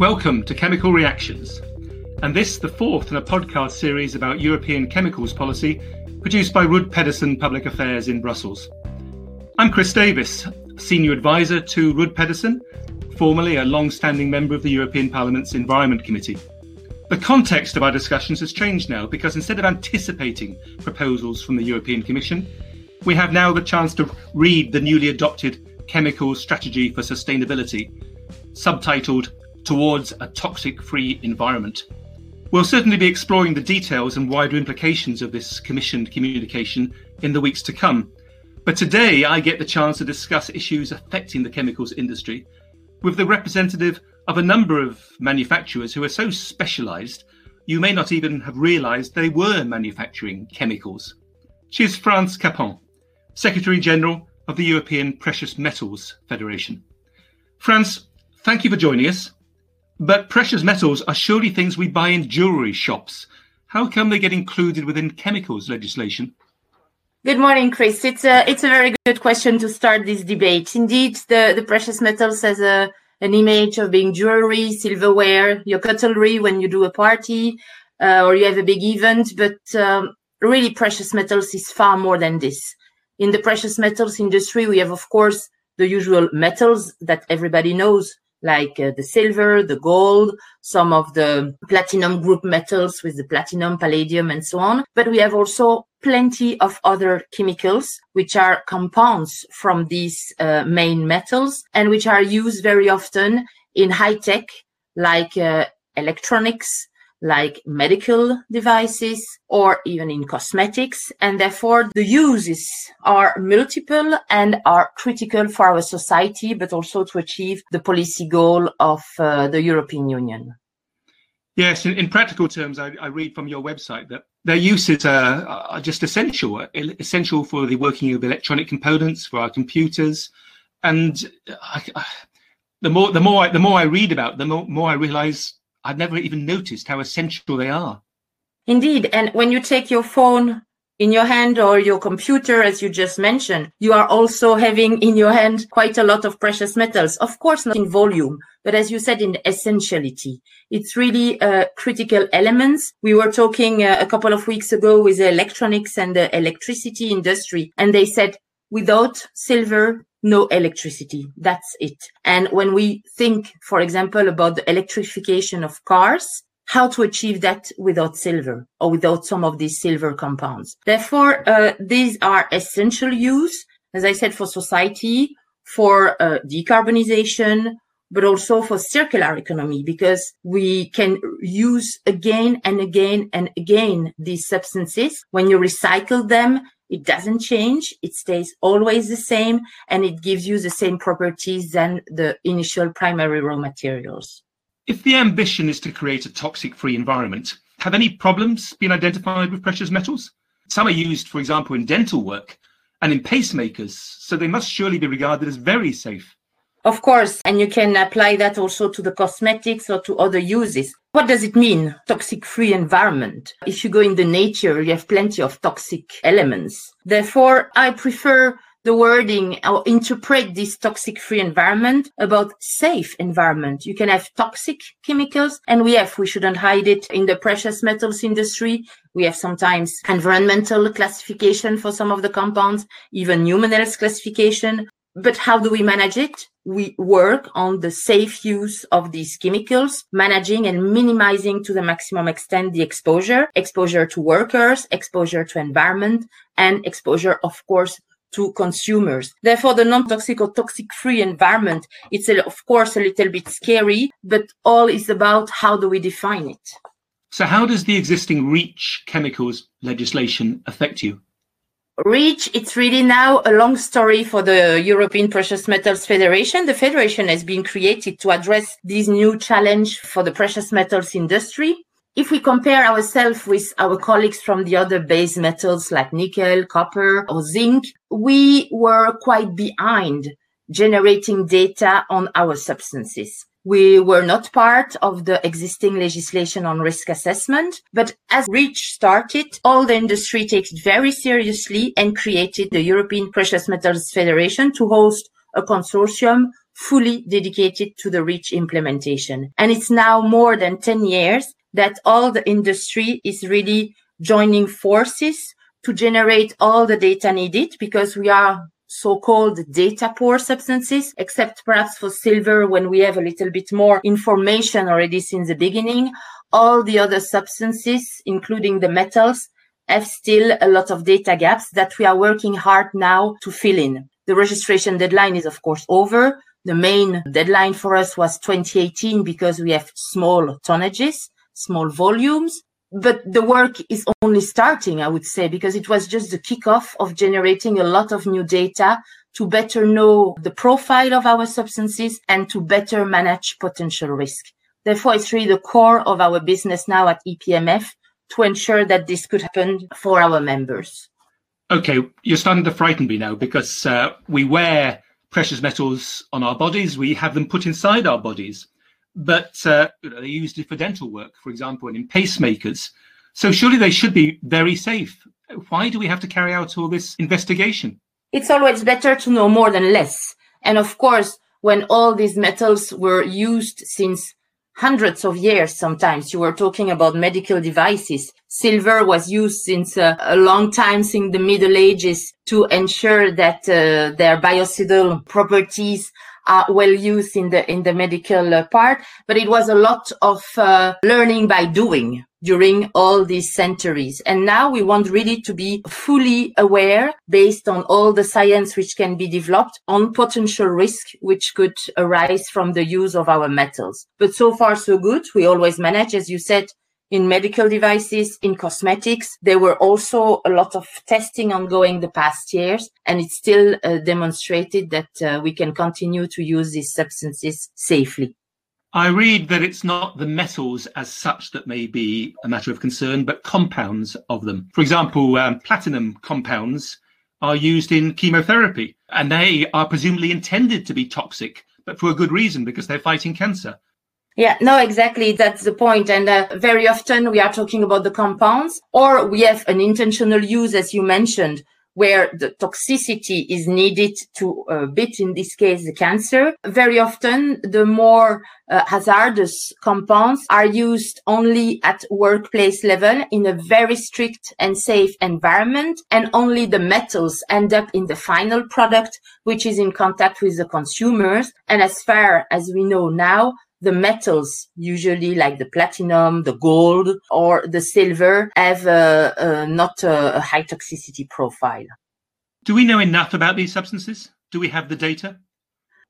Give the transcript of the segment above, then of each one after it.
Welcome to Chemical Reactions, and this the fourth in a podcast series about European chemicals policy produced by Rud Pedersen Public Affairs in Brussels. I'm Chris Davies, Senior Advisor to Rud Pedersen, formerly a long standing member of the European Parliament's Environment Committee. The context of our discussions has changed now because instead of anticipating proposals from the European Commission, we have now the chance to read the newly adopted Chemical Strategy for Sustainability, subtitled Towards a Toxic Free Environment. We'll certainly be exploring the details and wider implications of this commissioned communication in the weeks to come. But today I get the chance to discuss issues affecting the chemicals industry with the representative of a number of manufacturers who are so specialized you may not even have realized they were manufacturing chemicals. She is France Capon, Secretary General of the European Precious Metals Federation. France, thank you for joining us. But precious metals are surely things we buy in jewelry shops. How come they get included within chemicals legislation? Good morning, Chris. It's a it's a very good question to start this debate. Indeed, the, the precious metals has a an image of being jewelry, silverware, your cutlery when you do a party uh, or you have a big event. But um, really, precious metals is far more than this. In the precious metals industry, we have, of course, the usual metals that everybody knows, like uh, the silver, the gold, some of the platinum group metals with the platinum, palladium, and so on. But we have also plenty of other chemicals, which are compounds from these uh, main metals and which are used very often in high tech, like uh, electronics, like medical devices or even in cosmetics. And therefore the uses are multiple and are critical for our society, but also to achieve the policy goal of uh, the European Union. Yes, in, in practical terms, I, I, read from your website that their uses are, are just essential, essential for the working of electronic components, for our computers. And I, I, the more the more I, the more I read about them, the more, more I realize I've never even noticed how essential they are. Indeed. And when you take your phone in your hand or your computer, as you just mentioned, you are also having in your hand quite a lot of precious metals. Of course, not in volume, but as you said, in essentiality. It's really uh, critical elements. We were talking uh, a couple of weeks ago with the electronics and the electricity industry, and they said without silver, no electricity. That's it. And when we think, for example, about the electrification of cars, how to achieve that without silver or without some of these silver compounds. Therefore, uh, these are essential use, as I said, for society, for uh, decarbonization, but also for circular economy because we can use again and again and again these substances. When you recycle them, it doesn't change. It stays always the same and it gives you the same properties than the initial primary raw materials. If the ambition is to create a toxic free environment, have any problems been identified with precious metals? Some are used, for example, in dental work and in pacemakers, so they must surely be regarded as very safe. Of course, and you can apply that also to the cosmetics or to other uses. What does it mean, toxic free environment? If you go in the nature, you have plenty of toxic elements. Therefore, I prefer the wording or interpret this toxic free environment about safe environment. You can have toxic chemicals and we have, we shouldn't hide it in the precious metals industry. We have sometimes environmental classification for some of the compounds, even human health classification. But how do we manage it? We work on the safe use of these chemicals, managing and minimizing to the maximum extent the exposure, exposure to workers, exposure to environment, and exposure, of course, to consumers. Therefore, the non-toxic or toxic-free environment, it's a, of course a little bit scary, but all is about how do we define it. So how does the existing REACH chemicals legislation affect you? REACH, it's really now a long story for the European Precious Metals Federation. The federation has been created to address this new challenge for the precious metals industry. If we compare ourselves with our colleagues from the other base metals like nickel, copper, or zinc, we were quite behind generating data on our substances. We were not part of the existing legislation on risk assessment, but as REACH started, all the industry takes it very seriously and created the European Precious Metals Federation to host a consortium fully dedicated to the REACH implementation. And it's now more than 10 years that all the industry is really joining forces to generate all the data needed because we are so-called data poor substances, except perhaps for silver when we have a little bit more information already since the beginning. All the other substances, including the metals, have still a lot of data gaps that we are working hard now to fill in. The registration deadline is of course over. The main deadline for us was 2018 because we have small tonnages, small volumes but the work is only starting, I would say, because it was just the kickoff of generating a lot of new data to better know the profile of our substances and to better manage potential risk. Therefore, it's really the core of our business now at EPMF to ensure that this could happen for our members. Okay, you're starting to frighten me now because uh, we wear precious metals on our bodies, we have them put inside our bodies but uh, you know, they used it for dental work, for example, and in pacemakers. So surely they should be very safe. Why do we have to carry out all this investigation? It's always better to know more than less. And of course, when all these metals were used since hundreds of years, sometimes you were talking about medical devices. Silver was used since uh, a long time, since the Middle Ages, to ensure that uh, their biocidal properties are well used in the in the medical uh, part but it was a lot of uh, learning by doing during all these centuries. And now we want really to be fully aware based on all the science which can be developed on potential risk which could arise from the use of our metals. But so far so good. We always manage as you said in medical devices, in cosmetics. There were also a lot of testing ongoing the past years, and it's still uh, demonstrated that uh, we can continue to use these substances safely. I read that it's not the metals as such that may be a matter of concern, but compounds of them. For example, um, platinum compounds are used in chemotherapy, and they are presumably intended to be toxic, but for a good reason because they're fighting cancer. Yeah, no, exactly. That's the point. And uh, very often we are talking about the compounds or we have an intentional use, as you mentioned, where the toxicity is needed to uh, beat, in this case, the cancer. Very often, the more uh, hazardous compounds are used only at workplace level in a very strict and safe environment. And only the metals end up in the final product, which is in contact with the consumers. And as far as we know now, the metals, usually like the platinum, the gold, or the silver, have not a, a high toxicity profile. Do we know enough about these substances? Do we have the data?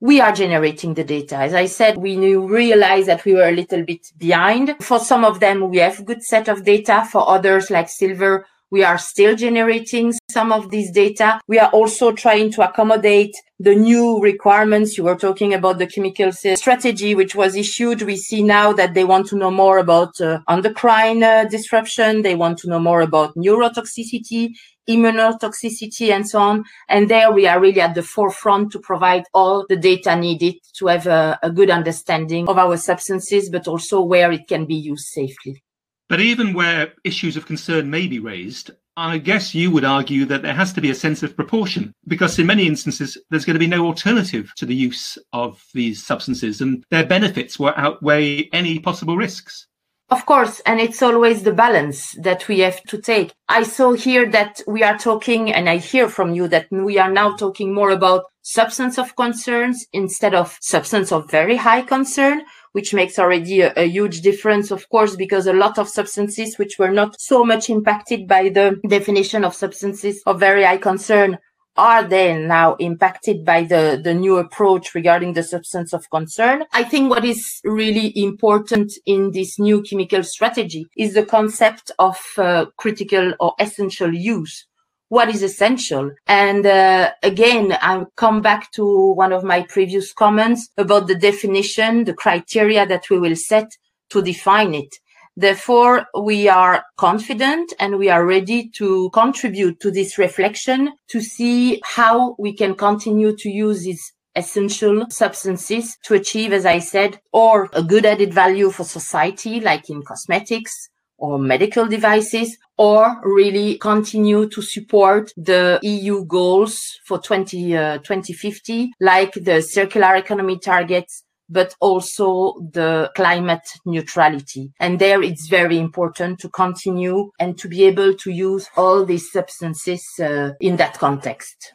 we are generating the data. As I said, we realized that we were a little bit behind. For some of them, we have good set of data. For others, like silver, we are still generating some of this data. We are also trying to accommodate the new requirements. You were talking about the chemical strategy, which was issued. We see now that they want to know more about uh, endocrine uh, disruption. They want to know more about neurotoxicity, immunotoxicity, and so on. And there we are really at the forefront to provide all the data needed to have a, a good understanding of our substances, but also where it can be used safely. But even where issues of concern may be raised, I guess you would argue that there has to be a sense of proportion because in many instances there's going to be no alternative to the use of these substances and their benefits will outweigh any possible risks. Of course, and it's always the balance that we have to take. I saw here that we are talking, and I hear from you that we are now talking more about substance of concerns instead of substance of very high concern which makes already a, a, huge difference, of course, because a lot of substances which were not so much impacted by the definition of substances of very high concern are then now impacted by the, the new approach regarding the substance of concern. I think what is really important in this new chemical strategy is the concept of uh, critical or essential use what is essential. And uh, again, I come back to one of my previous comments about the definition, the criteria that we will set to define it. Therefore, we are confident and we are ready to contribute to this reflection to see how we can continue to use these essential substances to achieve, as I said, or a good added value for society, like in cosmetics, or medical devices, or really continue to support the EU goals for 20, uh, 2050, like the circular economy targets, but also the climate neutrality. And there it's very important to continue and to be able to use all these substances uh, in that context.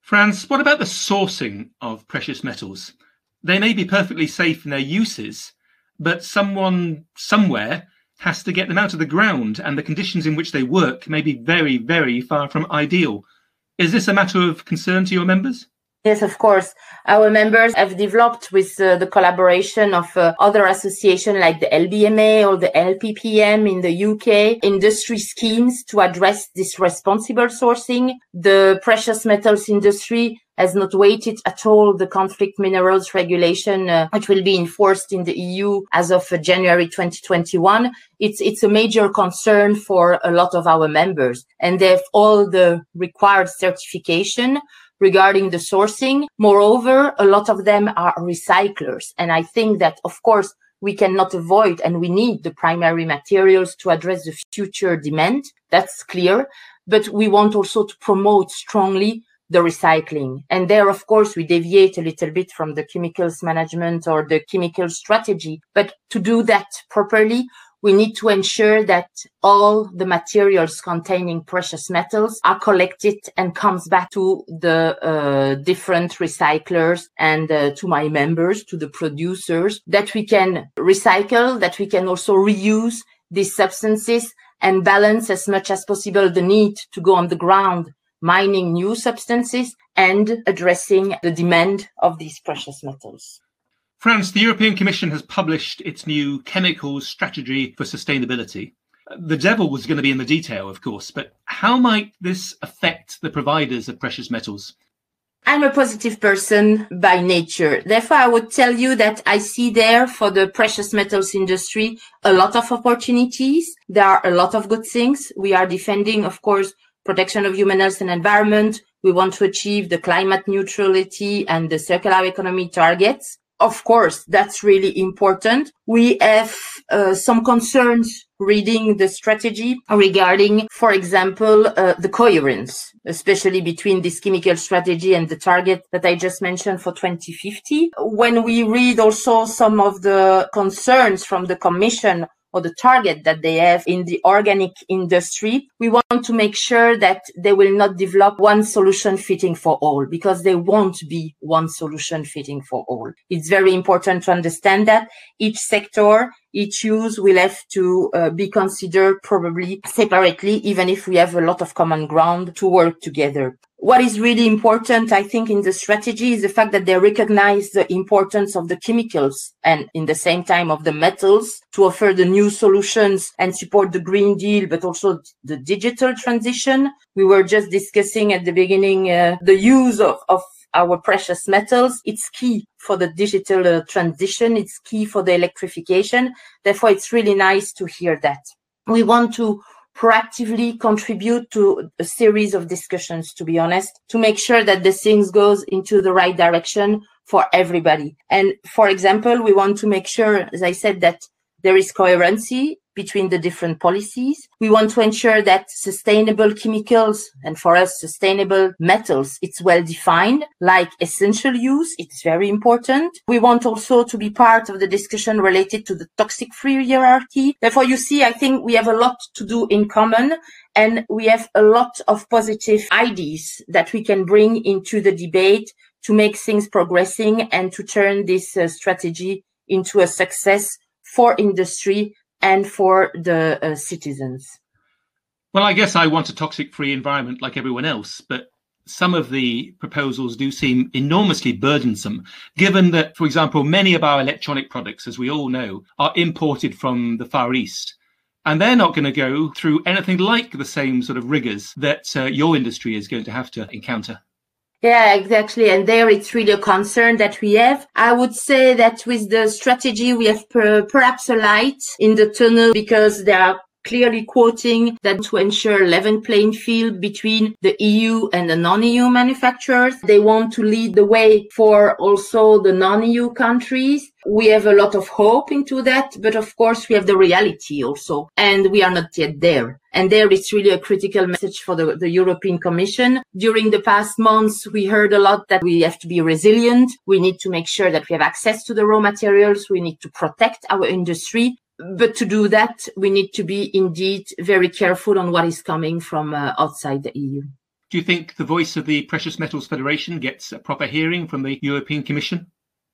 France, what about the sourcing of precious metals? They may be perfectly safe in their uses, but someone somewhere has to get them out of the ground, and the conditions in which they work may be very, very far from ideal. Is this a matter of concern to your members? Yes, of course. Our members have developed with uh, the collaboration of uh, other associations like the LBMA or the LPPM in the UK industry schemes to address this responsible sourcing. The precious metals industry has not waited at all the conflict minerals regulation, uh, which will be enforced in the EU as of uh, January 2021. It's, it's a major concern for a lot of our members and they have all the required certification regarding the sourcing. Moreover, a lot of them are recyclers. And I think that, of course, we cannot avoid and we need the primary materials to address the future demand. That's clear. But we want also to promote strongly the recycling. And there, of course, we deviate a little bit from the chemicals management or the chemical strategy. But to do that properly, we need to ensure that all the materials containing precious metals are collected and comes back to the uh, different recyclers and uh, to my members, to the producers, that we can recycle, that we can also reuse these substances and balance as much as possible the need to go on the ground mining new substances and addressing the demand of these precious metals. France, the European Commission has published its new chemicals strategy for sustainability. The devil was going to be in the detail, of course, but how might this affect the providers of precious metals? I'm a positive person by nature. Therefore, I would tell you that I see there for the precious metals industry a lot of opportunities. There are a lot of good things. We are defending, of course, protection of human health and environment. We want to achieve the climate neutrality and the circular economy targets of course, that's really important. We have uh, some concerns reading the strategy regarding, for example, uh, the coherence, especially between this chemical strategy and the target that I just mentioned for 2050. When we read also some of the concerns from the Commission or the target that they have in the organic industry, we want to make sure that they will not develop one solution fitting for all because there won't be one solution fitting for all. It's very important to understand that each sector, each use will have to uh, be considered probably separately, even if we have a lot of common ground to work together what is really important, I think, in the strategy is the fact that they recognize the importance of the chemicals and in the same time of the metals to offer the new solutions and support the Green Deal, but also the digital transition. We were just discussing at the beginning uh, the use of, of our precious metals. It's key for the digital uh, transition. It's key for the electrification. Therefore, it's really nice to hear that. We want to proactively contribute to a series of discussions, to be honest, to make sure that the things goes into the right direction for everybody. And for example, we want to make sure, as I said, that there is coherency between the different policies. We want to ensure that sustainable chemicals and for us sustainable metals, it's well defined, like essential use. It's very important. We want also to be part of the discussion related to the toxic free hierarchy. Therefore, you see, I think we have a lot to do in common and we have a lot of positive ideas that we can bring into the debate to make things progressing and to turn this uh, strategy into a success for industry and for the uh, citizens. Well, I guess I want a toxic free environment like everyone else, but some of the proposals do seem enormously burdensome, given that, for example, many of our electronic products, as we all know, are imported from the Far East. And they're not going to go through anything like the same sort of rigors that uh, your industry is going to have to encounter. Yeah, exactly. And there it's really a concern that we have. I would say that with the strategy, we have per, perhaps a light in the tunnel because there are clearly quoting that to ensure level playing field between the EU and the non-EU manufacturers. They want to lead the way for also the non-EU countries. We have a lot of hope into that, but of course we have the reality also, and we are not yet there. And there is really a critical message for the, the, European Commission. During the past months, we heard a lot that we have to be resilient. We need to make sure that we have access to the raw materials. We need to protect our industry. But to do that, we need to be indeed very careful on what is coming from uh, outside the EU. Do you think the voice of the Precious Metals Federation gets a proper hearing from the European Commission?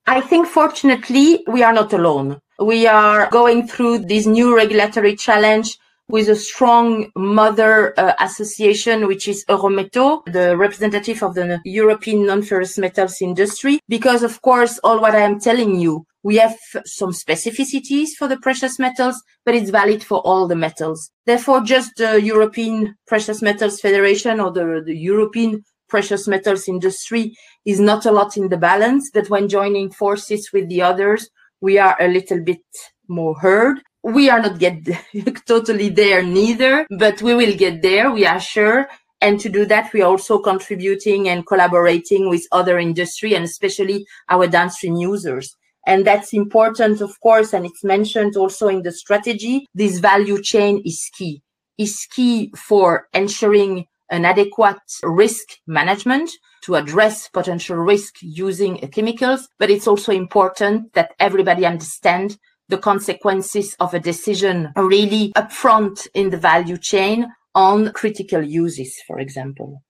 I think fortunately we are not alone. We are going through this new regulatory challenge with a strong mother uh, association, which is Eurometaux, the representative of the European non-ferrous metals industry. Because of course, all what I am telling you, we have some specificities for the precious metals, but it's valid for all the metals. Therefore, just the European Precious Metals Federation or the, the European precious metals industry is not a lot in the balance, but when joining forces with the others, we are a little bit more heard. We are not yet totally there neither, but we will get there, we are sure. And to do that, we are also contributing and collaborating with other industry and especially our downstream users. And that's important, of course, and it's mentioned also in the strategy. This value chain is key, is key for ensuring an adequate risk management to address potential risk using chemicals, but it's also important that everybody understand the consequences of a decision really upfront in the value chain on critical uses, for example.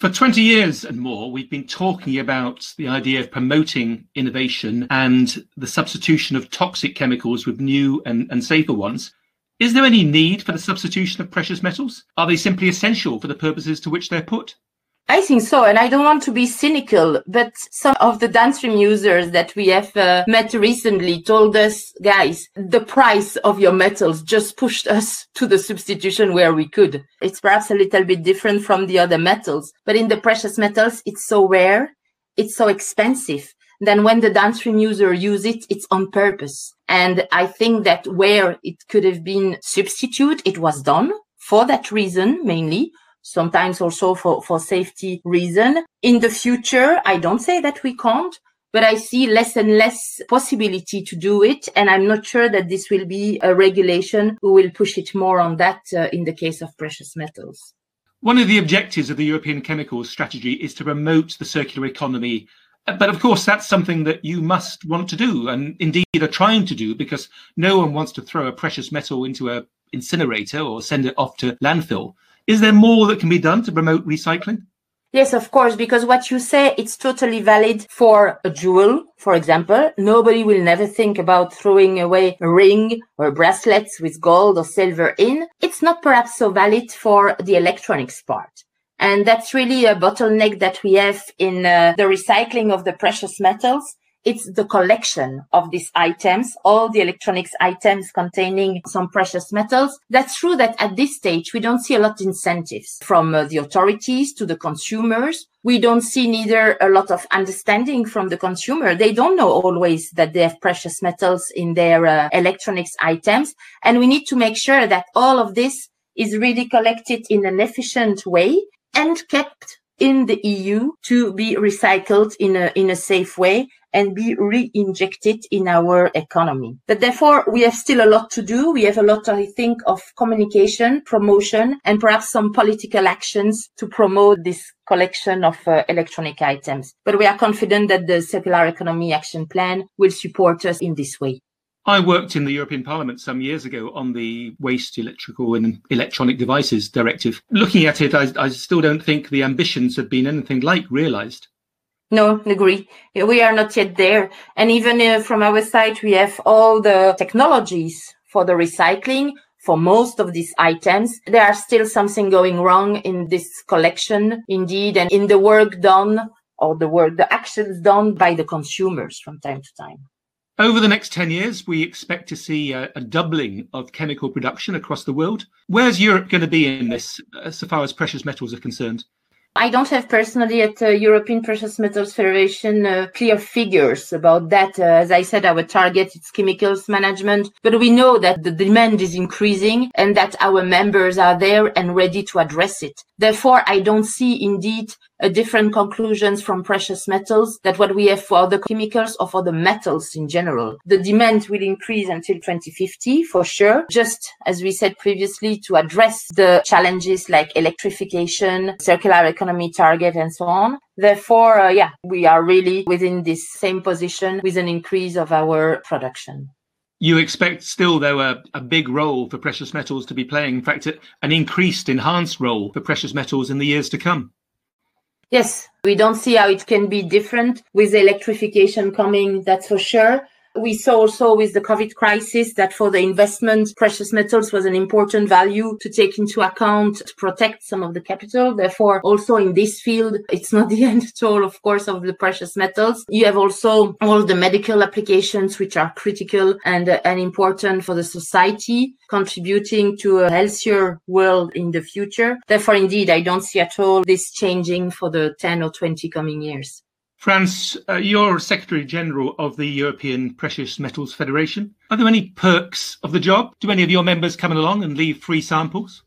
For 20 years and more, we've been talking about the idea of promoting innovation and the substitution of toxic chemicals with new and, and safer ones. Is there any need for the substitution of precious metals? Are they simply essential for the purposes to which they're put? I think so. And I don't want to be cynical, but some of the downstream users that we have uh, met recently told us, guys, the price of your metals just pushed us to the substitution where we could. It's perhaps a little bit different from the other metals, but in the precious metals, it's so rare. It's so expensive then when the downstream user use it, it's on purpose. And I think that where it could have been substitute, it was done for that reason mainly. Sometimes also for, for safety reason. In the future, I don't say that we can't, but I see less and less possibility to do it. And I'm not sure that this will be a regulation who will push it more on that uh, in the case of precious metals. One of the objectives of the European Chemicals Strategy is to promote the circular economy but of course, that's something that you must want to do, and indeed are trying to do, because no one wants to throw a precious metal into a incinerator or send it off to landfill. Is there more that can be done to promote recycling? Yes, of course, because what you say, it's totally valid for a jewel, for example. Nobody will never think about throwing away a ring or bracelets with gold or silver in. It's not perhaps so valid for the electronics part. And that's really a bottleneck that we have in uh, the recycling of the precious metals. It's the collection of these items, all the electronics items containing some precious metals. That's true that at this stage, we don't see a lot of incentives from uh, the authorities to the consumers. We don't see neither a lot of understanding from the consumer. They don't know always that they have precious metals in their uh, electronics items. And we need to make sure that all of this is really collected in an efficient way and kept in the EU to be recycled in a, in a safe way and be re-injected in our economy. But therefore, we have still a lot to do. We have a lot, I think, of communication, promotion, and perhaps some political actions to promote this collection of uh, electronic items. But we are confident that the Circular Economy Action Plan will support us in this way. I worked in the European Parliament some years ago on the Waste Electrical and Electronic Devices Directive. Looking at it, I, I still don't think the ambitions have been anything like realised. No, agree. We are not yet there. And even uh, from our side, we have all the technologies for the recycling for most of these items. There are still something going wrong in this collection, indeed, and in the work done or the work, the actions done by the consumers from time to time. Over the next 10 years, we expect to see a, a, doubling of chemical production across the world. Where's Europe going to be in this, uh, so far as precious metals are concerned? I don't have personally at the European Precious Metals Federation uh, clear figures about that. Uh, as I said, our target is chemicals management, but we know that the demand is increasing and that our members are there and ready to address it. Therefore, I don't see indeed different conclusions from precious metals that what we have for the chemicals or for the metals in general. The demand will increase until 2050 for sure, just as we said previously to address the challenges like electrification, circular economy target and so on. Therefore, uh, yeah, we are really within this same position with an increase of our production. You expect still, though, a, a, big role for precious metals to be playing. In fact, an increased, enhanced role for precious metals in the years to come. Yes, we don't see how it can be different with electrification coming, that's for sure. We saw also with the COVID crisis that for the investment, precious metals was an important value to take into account to protect some of the capital. Therefore, also in this field, it's not the end at all, of course, of the precious metals. You have also all the medical applications, which are critical and, uh, and important for the society, contributing to a healthier world in the future. Therefore, indeed, I don't see at all this changing for the 10 or 20 coming years. France, uh, you're Secretary General of the European Precious Metals Federation. Are there any perks of the job? Do any of your members come along and leave free samples?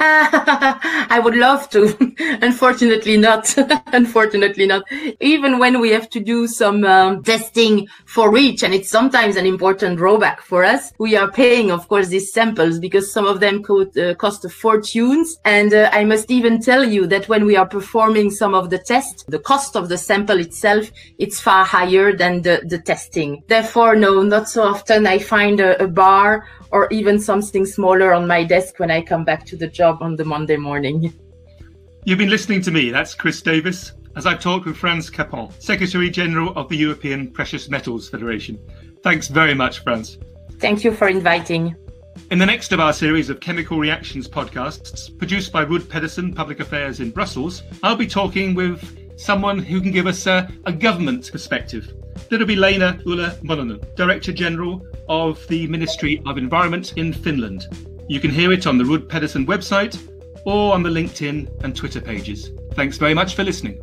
I would love to. Unfortunately not. Unfortunately not. Even when we have to do some um, testing for REACH, and it's sometimes an important drawback for us, we are paying, of course, these samples because some of them could uh, cost fortunes. And uh, I must even tell you that when we are performing some of the tests, the cost of the sample itself, it's far higher than the, the testing. Therefore, no, not so often I find a, a bar or even something smaller on my desk when I come back to the job on the Monday morning. You've been listening to me, that's Chris Davies, as I've talked with France Capon, Secretary General of the European Precious Metals Federation. Thanks very much, France. Thank you for inviting. In the next of our series of Chemical Reactions podcasts, produced by Rud Pedersen Public Affairs in Brussels, I'll be talking with someone who can give us a, a government perspective. That'll be Leena Ylä-Mononen, Director General of the Ministry of Environment in Finland. You can hear it on the Rud Pedersen website or on the LinkedIn and Twitter pages. Thanks very much for listening.